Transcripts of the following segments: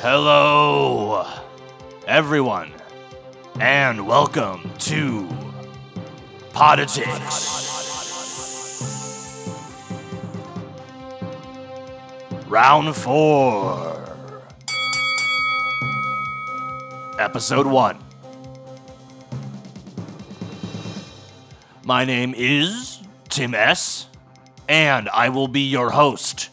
Hello, everyone, and welcome to Poditics. Round four, Episode one. My name is Tim S., and I will be your host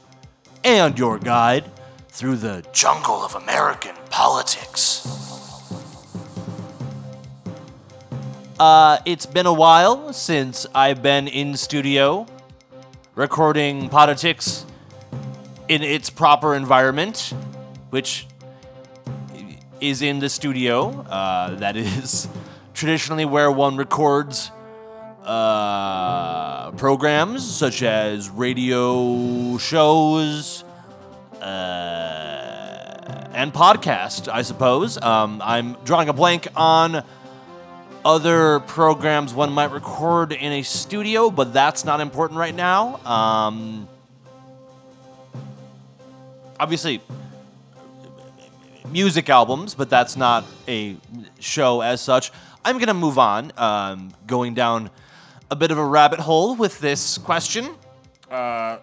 and your guide through the jungle of American politics. Uh, it's been a while since I've been in studio recording Poditics in its proper environment, which is in the studio. Uh, that is traditionally where one records uh, programs such as radio shows and podcast, I suppose. Um, I'm drawing a blank on other programs one might record in a studio, but that's not important right now. Um, obviously, music albums, but that's not a show as such. I'm going to move on, um, going down a bit of a rabbit hole with this question. Uh,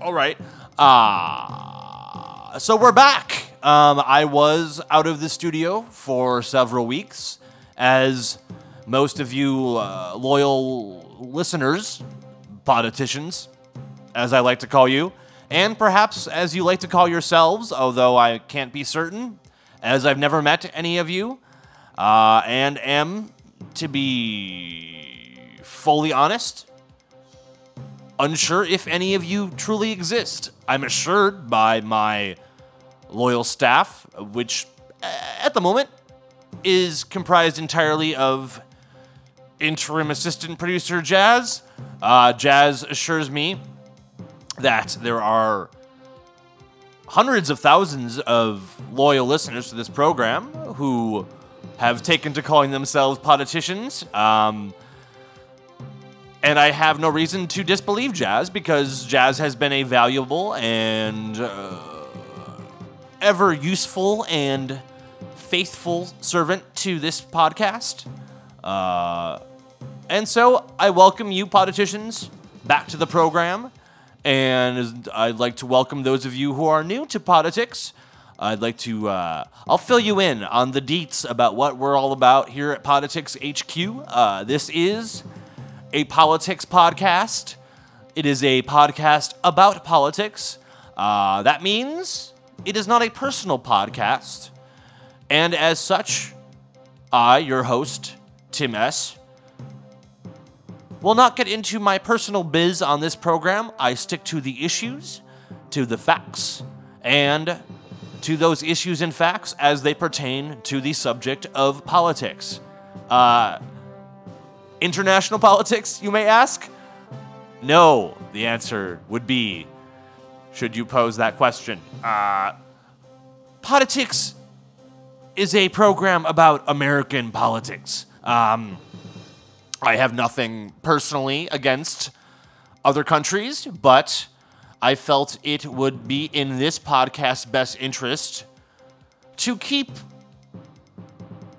all right. Uh, so we're back. Um, I was out of the studio for several weeks, as most of you uh, loyal listeners, Poditicians, as I like to call you, and perhaps as you like to call yourselves, although I can't be certain, as I've never met any of you, uh, and am to be fully honest, unsure if any of you truly exist. I'm assured by my loyal staff, which uh, at the moment is comprised entirely of interim assistant producer Jazz. Uh, Jazz assures me that there are hundreds of thousands of loyal listeners to this program who have taken to calling themselves Poditicians. Um, and I have no reason to disbelieve Jazz because Jazz has been a valuable and uh, ever useful and faithful servant to this podcast. Uh, and so I welcome you, Poditicians, back to the program. And I'd like to welcome those of you who are new to Poditics. I'd like to, uh, I'll fill you in on the deets about what we're all about here at Poditics HQ. Uh, this is a politics podcast. It is a podcast about politics. Uh, that means it is not a personal podcast. And as such, I, your host, Tim S., will not get into my personal biz on this program. I stick to the issues, to the facts, and to those issues and facts as they pertain to the subject of politics. Uh, international politics, you may ask? No, the answer would be should you pose that question. Uh, Poditics is a program about American politics. Um, I have nothing personally against other countries, but I felt it would be in this podcast's best interest to keep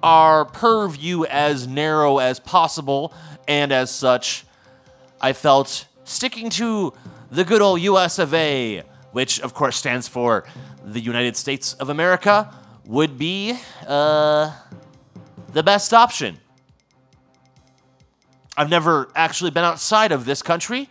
our purview as narrow as possible, and as such, I felt sticking to the good old US of A, which of course stands for the United States of America, would be uh, the best option. I've never actually been outside of this country.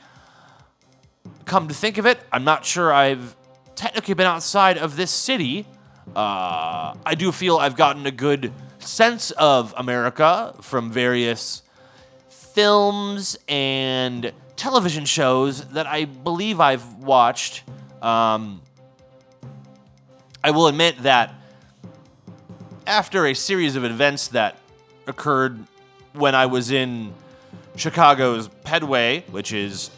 Come to think of it, I'm not sure I've technically been outside of this city. Uh, I do feel I've gotten a good sense of America from various films and television shows that I believe I've watched. Um, I will admit that after a series of events that occurred when I was in Chicago's Pedway, which is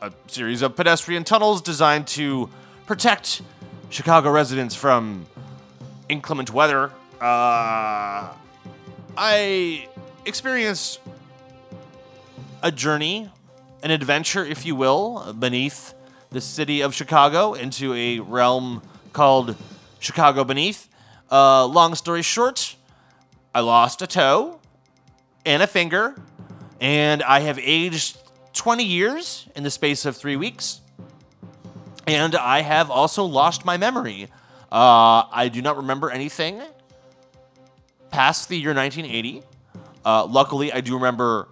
a series of pedestrian tunnels designed to protect Chicago residents from inclement weather. Uh, I experienced a journey, an adventure, if you will, beneath the city of Chicago into a realm called Chicago Beneath. Uh, long story short, I lost a toe and a finger, and I have aged 20 years in the space of three weeks. And I have also lost my memory. Uh, I do not remember anything past the year 1980. Uh, luckily, I do remember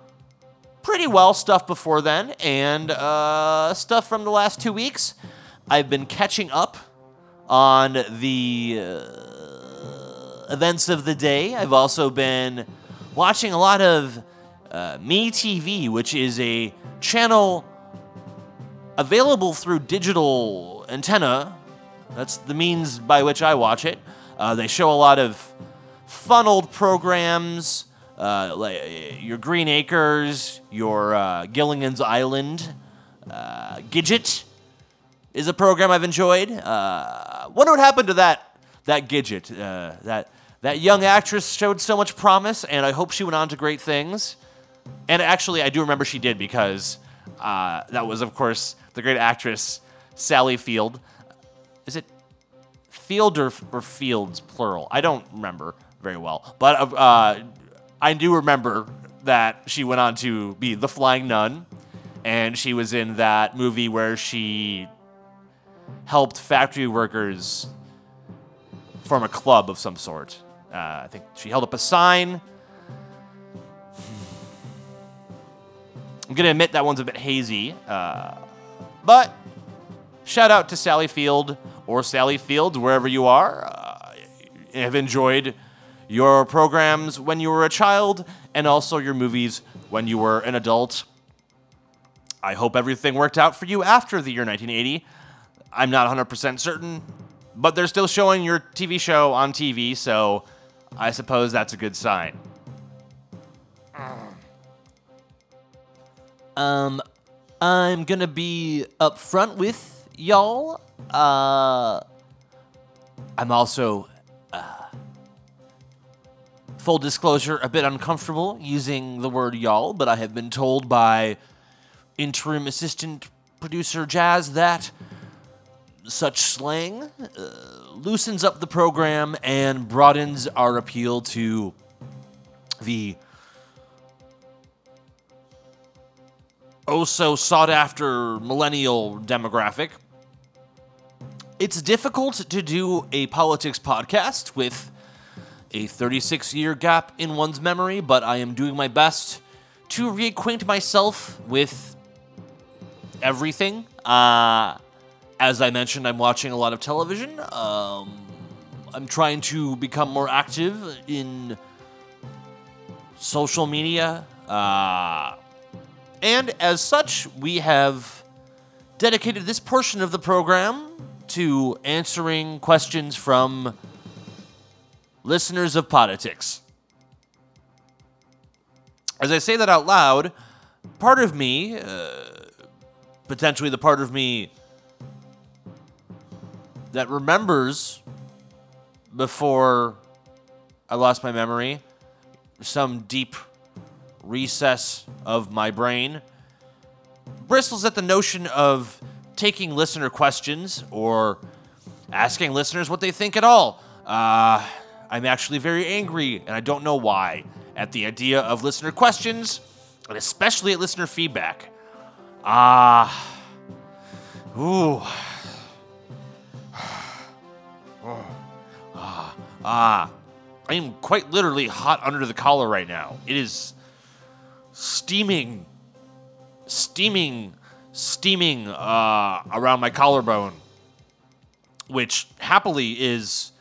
pretty well stuff before then and uh, stuff from the last two weeks. I've been catching up on the uh, events of the day. I've also been watching a lot of uh, Me TV, which is a channel available through digital antenna. That's the means by which I watch it. Uh, they show a lot of funneled programs, uh, like uh, your Green Acres, your uh, Gilligan's Island, uh, Gidget is a program I've enjoyed. Uh, wonder what happened to that that Gidget. Uh, that that young actress showed so much promise, and I hope she went on to great things. And actually, I do remember she did because uh, that was, of course, the great actress Sally Field. Is it Field or, or Fields plural? I don't remember very well, but uh, I do remember that she went on to be the Flying Nun, and she was in that movie where she helped factory workers form a club of some sort. Uh, I think she held up a sign. I'm going to admit that one's a bit hazy. Uh, but shout out to Sally Field or Sally Fields, wherever you are. Uh, have enjoyed your programs when you were a child and also your movies when you were an adult. I hope everything worked out for you after the year 1980. I'm not 100% certain, but they're still showing your TV show on TV, so I suppose that's a good sign. Um, I'm gonna be upfront with y'all. Uh, I'm also, full disclosure, a bit uncomfortable using the word y'all, but I have been told by interim assistant producer Jazz that such slang uh, loosens up the program and broadens our appeal to the oh so sought after millennial demographic. It's difficult to do a politics podcast with a 36 year gap in one's memory, but I am doing my best to reacquaint myself with everything. Uh, as I mentioned, I'm watching a lot of television. Um, I'm trying to become more active in social media. Uh, and as such, we have dedicated this portion of the program to answering questions from listeners of Poditics. As I say that out loud, part of me, uh, potentially the part of me that remembers before I lost my memory, some deep recess of my brain, bristles at the notion of taking listener questions or asking listeners what they think at all. Uh, I'm actually very angry, and I don't know why, at the idea of listener questions, and especially at listener feedback. Ah. Uh, ooh. Ah, ah. I am quite literally hot under the collar right now. It is steaming, steaming, steaming uh, around my collarbone, which happily is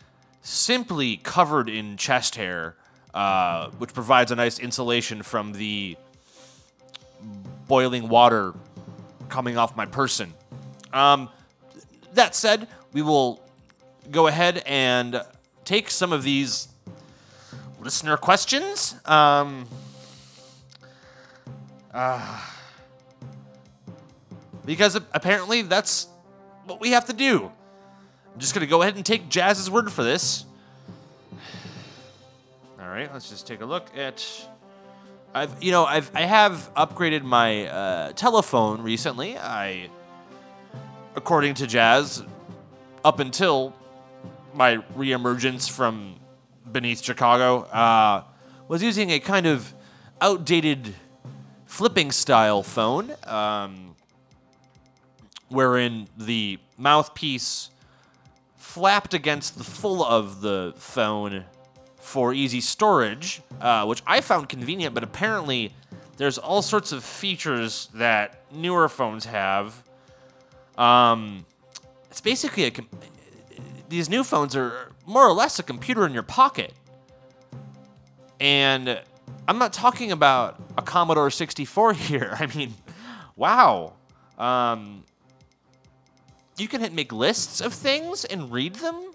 simply covered in chest hair, uh, which provides a nice insulation from the boiling water coming off my person. Um, that said, we will go ahead and take some of these listener questions. Um, uh, because apparently that's what we have to do. I'm just going to go ahead and take Jazz's word for this. All right, let's just take a look at. I've, you know, I've I have upgraded my uh, telephone recently. I according to Jazz, up until my reemergence from beneath Chicago, uh, was using a kind of outdated flipping style phone, um, wherein the mouthpiece flapped against the full of the phone for easy storage, uh, which I found convenient, but apparently there's all sorts of features that newer phones have. Um, it's basically a. Com- these new phones are more or less a computer in your pocket. And I'm not talking about a Commodore 64 here. I mean, wow. Um, you can hit, make lists of things and read them.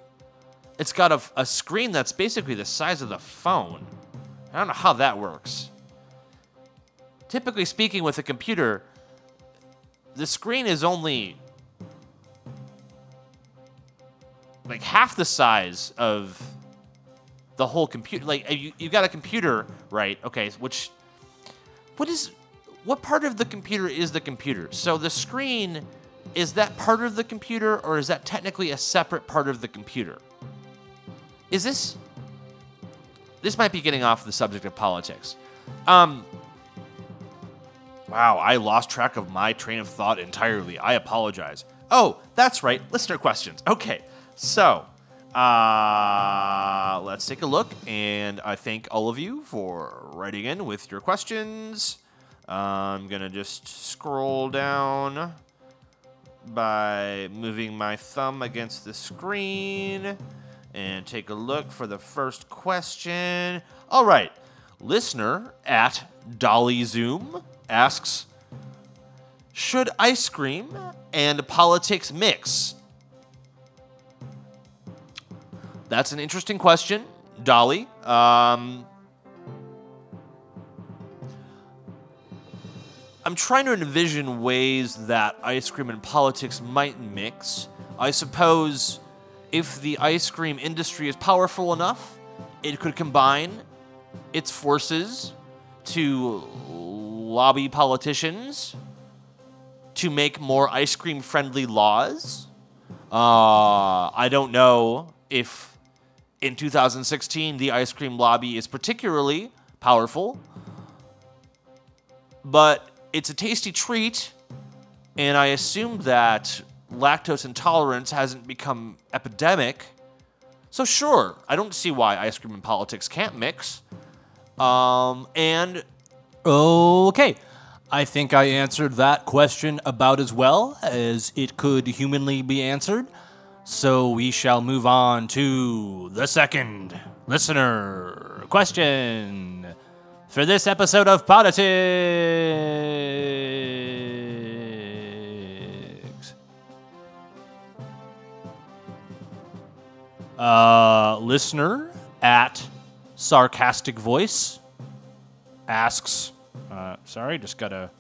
It's got a, a screen that's basically the size of the phone. I don't know how that works. Typically speaking, with a computer, the screen is only like half the size of the whole computer. Like you, you got a computer, right? Okay, which what is what part of the computer is the computer? So the screen is that part of the computer, or is that technically a separate part of the computer? Is this this might be getting off the subject of politics? Um, wow, I lost track of my train of thought entirely. I apologize. Oh, that's right, listener questions. Okay, so uh, let's take a look, and I thank all of you for writing in with your questions. I'm gonna just scroll down by moving my thumb against the screen and take a look for the first question. All right, listener at Dolly Zoom asks Should ice cream and politics mix? That's an interesting question, Dolly. Um, I'm trying to envision ways that ice cream and politics might mix. I suppose if the ice cream industry is powerful enough, it could combine its forces to lobby politicians to make more ice cream friendly laws. Uh, I don't know if in 2016 the ice cream lobby is particularly powerful, but it's a tasty treat, and I assume that lactose intolerance hasn't become epidemic. So sure, I don't see why ice cream and politics can't mix. Um, and okay, I think I answered that question about as well as it could humanly be answered. So we shall move on to the second listener question for this episode of Poditics. Uh, listener at sarcastic voice asks, uh, sorry, just gotta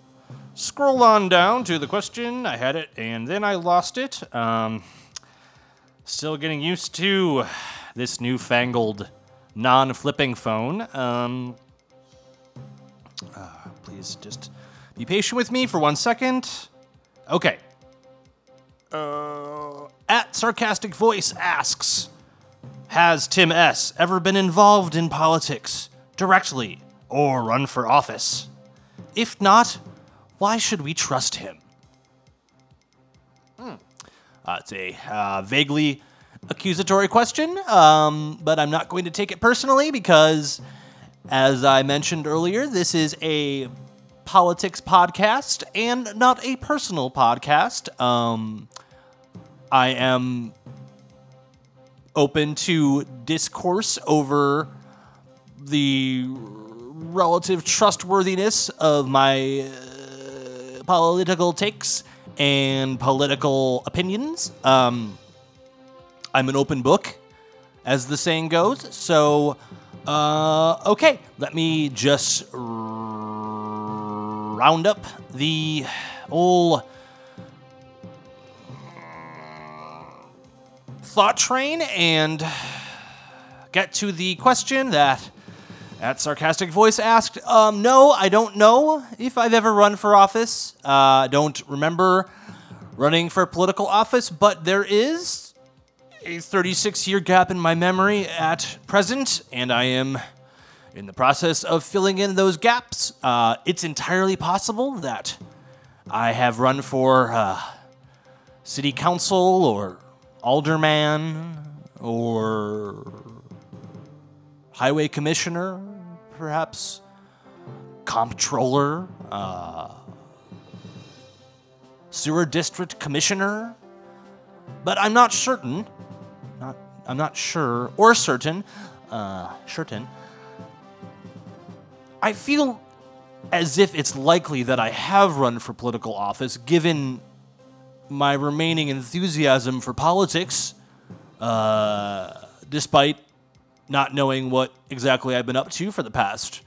scroll on down to the question. I had it and then I lost it. Um, Still getting used to this newfangled non flipping phone. Um, uh, please just be patient with me for one second. Okay. Uh, at Sarcastic Voice asks Has Tim S. ever been involved in politics directly or run for office? If not, why should we trust him? Uh, it's a uh, vaguely accusatory question, um, but I'm not going to take it personally because, as I mentioned earlier, this is a politics podcast and not a personal podcast. Um, I am open to discourse over the relative trustworthiness of my uh, political takes and political opinions. Um, I'm an open book, as the saying goes. So, uh, okay, let me just round up the old thought train and get to the question that that sarcastic voice asked, um, no, I don't know if I've ever run for office. Uh, I don't remember running for political office, but there is a 36 year gap in my memory at present, and I am in the process of filling in those gaps. Uh, it's entirely possible that I have run for uh, city council or alderman or highway commissioner, perhaps comptroller, uh, sewer district commissioner, but I'm not certain. I'm not sure or certain. Uh, certain. I feel as if it's likely that I have run for political office, given my remaining enthusiasm for politics, uh, despite not knowing what exactly I've been up to for the past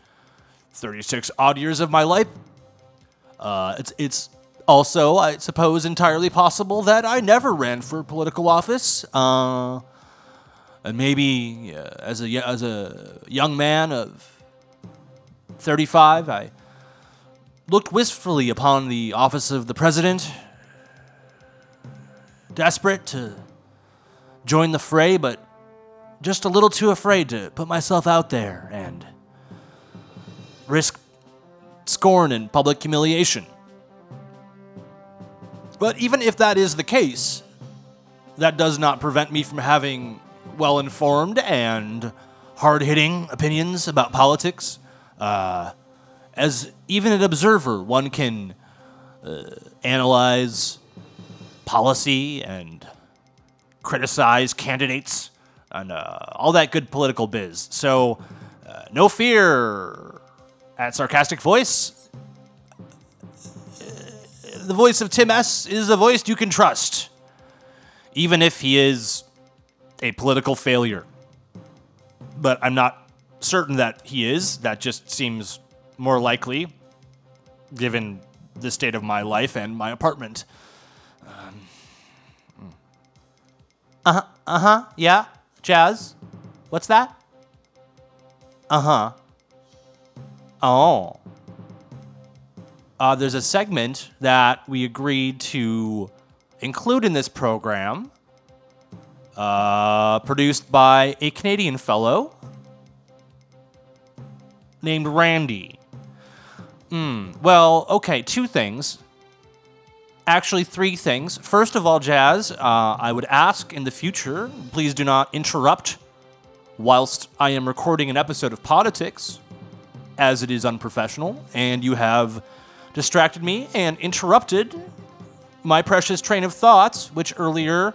36 odd years of my life. Uh, it's, it's also, I suppose, entirely possible that I never ran for political office. Uh, and maybe uh, as, a, as a young man of 35, I looked wistfully upon the office of the president, desperate to join the fray, but just a little too afraid to put myself out there and risk scorn and public humiliation. But even if that is the case, that does not prevent me from having well informed and hard hitting opinions about politics. Uh, as even an observer, one can uh, analyze policy and criticize candidates and uh, all that good political biz. So, uh, no fear at Sarcastic Voice. Uh, the voice of Tim S is a voice you can trust, even if he is a political failure. But I'm not certain that he is. That just seems more likely, given the state of my life and my apartment. Um, uh huh. Uh huh. Yeah. Jazz. What's that? Uh huh. Oh. Uh, there's a segment that we agreed to include in this program, uh, produced by a Canadian fellow named Randy. Hmm. Well, okay, two things. Actually, three things. First of all, Jazz, uh, I would ask in the future, please do not interrupt whilst I am recording an episode of Poditics, as it is unprofessional, and you have distracted me and interrupted my precious train of thoughts, which earlier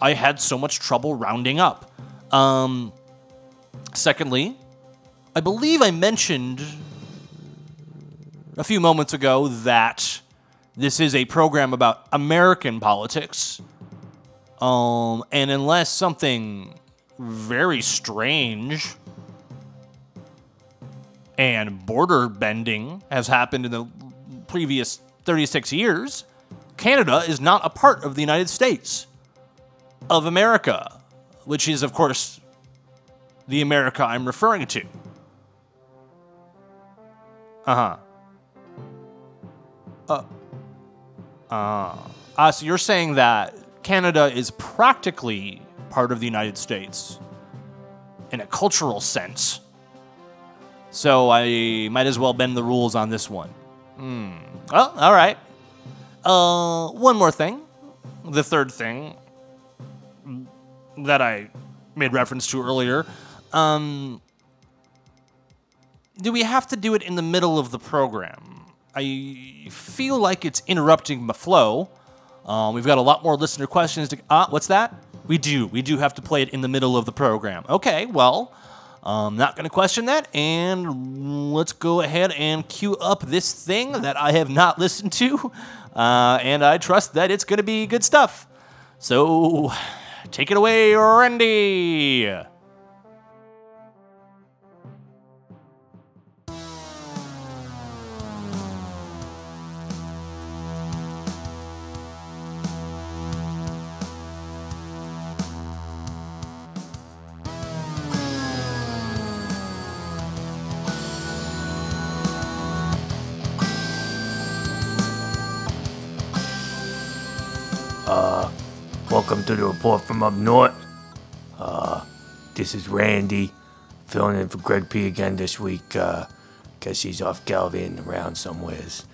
I had so much trouble rounding up. Um, secondly, I believe I mentioned a few moments ago that this is a program about American politics. Um, and unless something very strange and border bending has happened in the previous 36 years, Canada is not a part of the United States of America, which is, of course, the America I'm referring to. Uh huh. Uh, uh, uh, so you're saying that Canada is practically part of the United States in a cultural sense. So I might as well bend the rules on this one. Hmm. Well, all right. Uh, one more thing. The third thing that I made reference to earlier. Um, do we have to do it in the middle of the program? I feel like it's interrupting the flow. Um, we've got a lot more listener questions to. Ah, what's that? We do. We do have to play it in the middle of the program. Okay, well, I'm not going to question that. And let's go ahead and cue up this thing that I have not listened to. Uh, and I trust that it's going to be good stuff. So take it away, Randy. Welcome to the report from up north. Uh, this is Randy, filling in for Greg P again this week. Uh, guess he's off gallivanting around somewheres.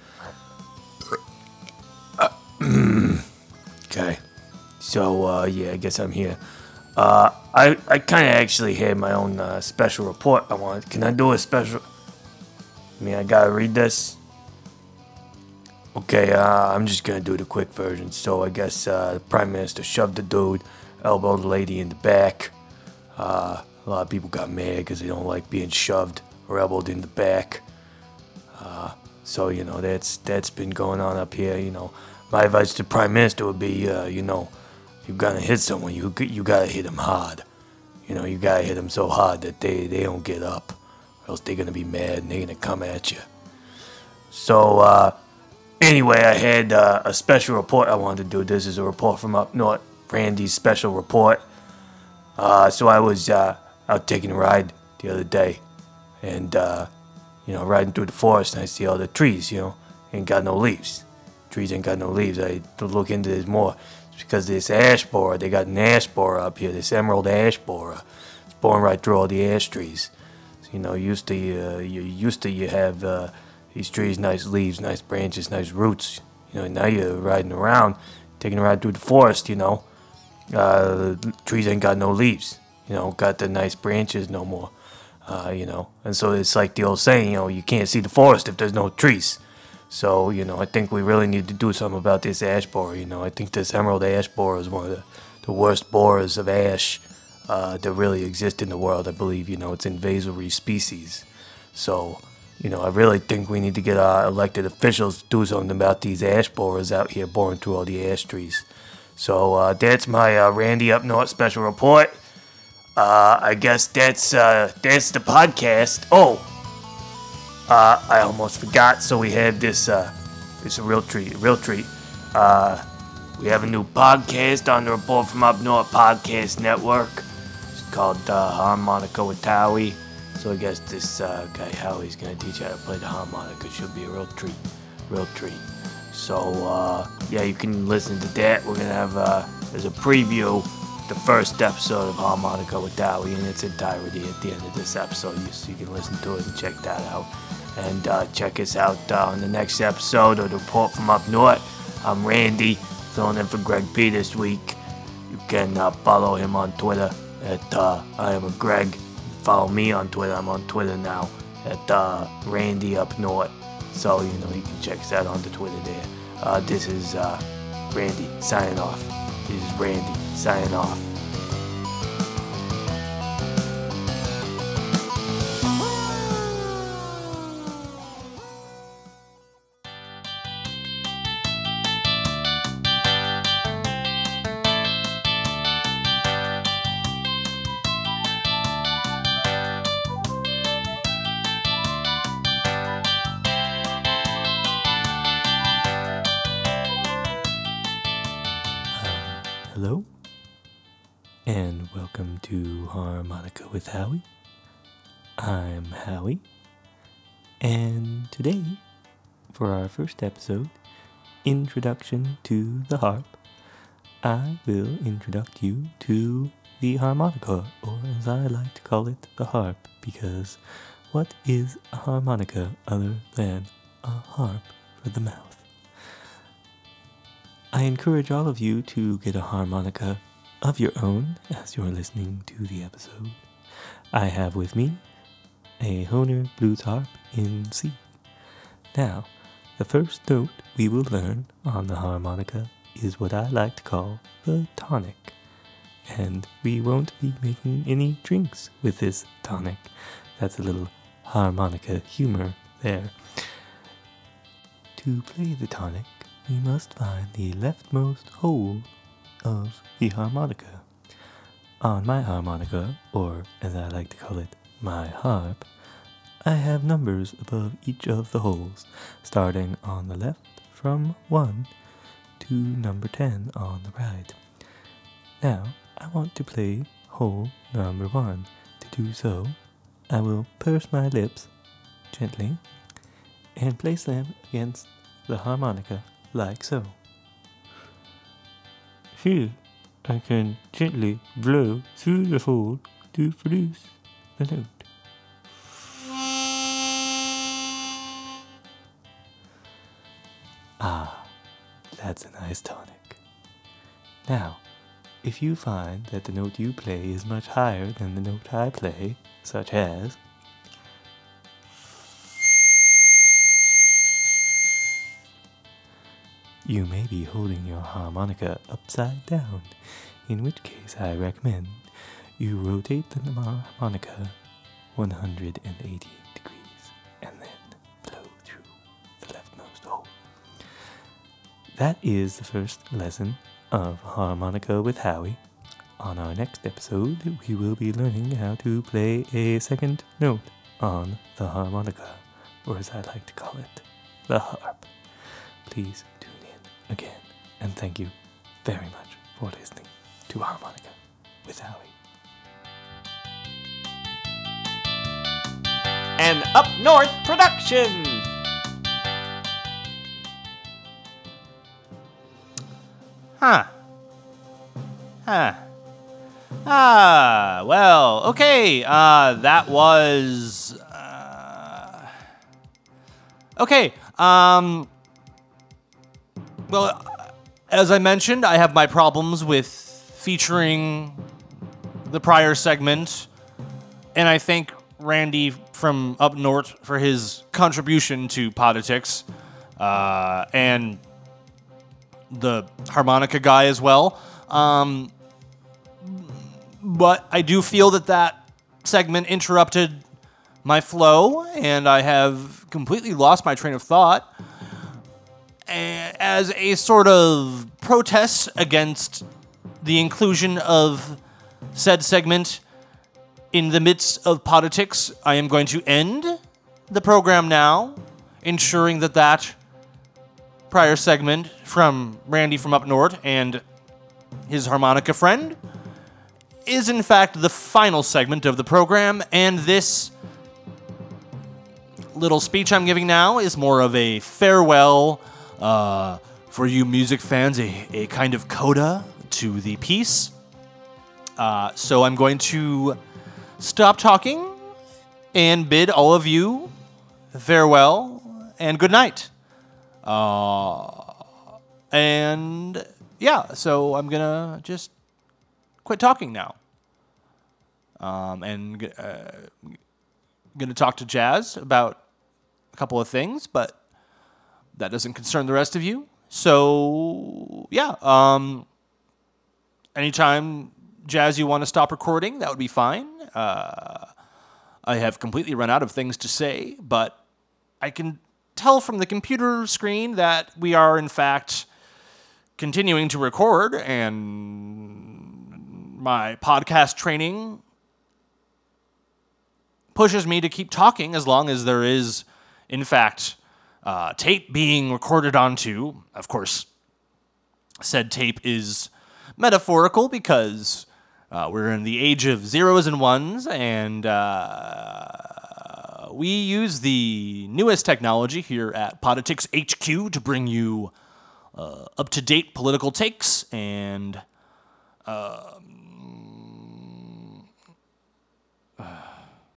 okay. So, uh, yeah, I guess I'm here. Uh, I, I kind of actually had my own uh, special report I want. Can I do a special? I mean, I gotta read this. Okay, uh, I'm just gonna do the quick version. So I guess uh, the prime minister shoved the dude, elbowed the lady in the back. Uh, a lot of people got mad because they don't like being shoved or elbowed in the back. Uh, so you know that's that's been going on up here. You know, my advice to the prime minister would be, uh, you know, you gotta hit someone, you you gotta hit them hard. You know, you gotta hit them so hard that they they don't get up, or else they're gonna be mad and they're gonna come at you. So uh, anyway, I had uh, a special report I wanted to do. This is a report from up north, Randy's special report. Uh, so I was uh, out taking a ride the other day, and uh, you know, riding through the forest, and I see all the trees. You know, ain't got no leaves. Trees ain't got no leaves. I look into this more. It's because this ash borer, they got an ash borer up here. This emerald ash borer. It's boring right through all the ash trees. So, you know, used to uh, you used to you have uh, these trees, nice leaves, nice branches, nice roots. You know, now you're riding around, taking a ride through the forest. You know, uh, trees ain't got no leaves. You know, got the nice branches no more. Uh, you know, and so it's like the old saying, you know, you can't see the forest if there's no trees. So, you know, I think we really need to do something about this ash borer. You know, I think this emerald ash borer is one of the, the worst borers of ash uh, that really exist in the world. I believe, you know, it's an invasive species. So, you know, I really think we need to get our elected officials to do something about these ash borers out here boring through all the ash trees. So uh, that's my uh, Randy Up North special report. Uh, I guess that's uh, that's the podcast. Oh, uh, I almost forgot. So we have this. Uh, it's a real treat. Real treat. We have a new podcast on the Report from Up North Podcast Network. It's called Harmonica with Howie. So I guess this uh, guy Howie's gonna teach you how to play the harmonica. Should be a real treat. Real treat. So uh, yeah, you can listen to that. We're gonna have uh, there's a preview the first episode of Harmonica with Howie in its entirety at the end of this episode. So you can listen to it and check that out. And uh, check us out uh, on the next episode of the Report from Up North. I'm Randy, filling in for Greg P this week. You can uh, follow him on Twitter at uh, I am a Greg. Follow me on Twitter. I'm on Twitter now at uh, Randy Up North. So you know you can check us out on the Twitter there. Uh, this is uh, Randy signing off. This is Randy signing off. Hello, and welcome to Harmonica with Howie. I'm Howie, and today, for our first episode, Introduction to the Harp, I will introduce you to the harmonica, or as I like to call it, the harp, because what is a harmonica other than a harp for the mouth? I encourage all of you to get a harmonica of your own as you're listening to the episode. I have with me a Hohner blues harp in C. Now, the first note we will learn on the harmonica is what I like to call the tonic. And we won't be making any drinks with this tonic. That's a little harmonica humor there. To play the tonic, we must find the leftmost hole of the harmonica. On my harmonica, or as I like to call it, my harp, I have numbers above each of the holes, starting on the left from 1 to number 10 on the right. Now, I want to play hole number 1. To do so, I will purse my lips gently and place them against the harmonica like so. here I can gently blow through the hole to produce the note. Ah, that's a nice tonic. Now, if you find that the note you play is much higher than the note I play, such as you may be holding your harmonica upside down, in which case I recommend you rotate the harmonica 180 degrees and then blow through the leftmost hole. That is the first lesson of harmonica with Howie. On our next episode, we will be learning how to play a second note on the harmonica, or as I like to call it, the harp. Please again, and thank you very much for listening to Harmonica with Howie. An Up North production. Huh. Huh. Ah, well, okay. Uh, that was. Uh, okay. Um. Well, as I mentioned, I have my problems with featuring the prior segment, and I thank Randy from up north for his contribution to Poditics, uh, and the harmonica guy as well. Um, but I do feel that that segment interrupted my flow, and I have completely lost my train of thought. A- As a sort of protest against the inclusion of said segment in the midst of Poditics, I am going to end the program now, ensuring that that prior segment from Randy from up north and his harmonica friend is in fact the final segment of the program, and this little speech I'm giving now is more of a farewell uh, for you music fans, a, a kind of coda to the piece. Uh, so I'm going to stop talking and bid all of you farewell and good night. Uh, and yeah, so I'm gonna just quit talking now. Um, and uh, gonna talk to Jazz about a couple of things, but that doesn't concern the rest of you. So yeah, um, anytime Jazz you want to stop recording, that would be fine. Uh, I have completely run out of things to say, but I can tell from the computer screen that we are in fact continuing to record and my podcast training pushes me to keep talking as long as there is in fact uh, tape being recorded onto. Of course said tape is metaphorical because uh, we're in the age of zeros and ones and uh, we use the newest technology here at Poditics hq to bring you uh, up to date political takes and um,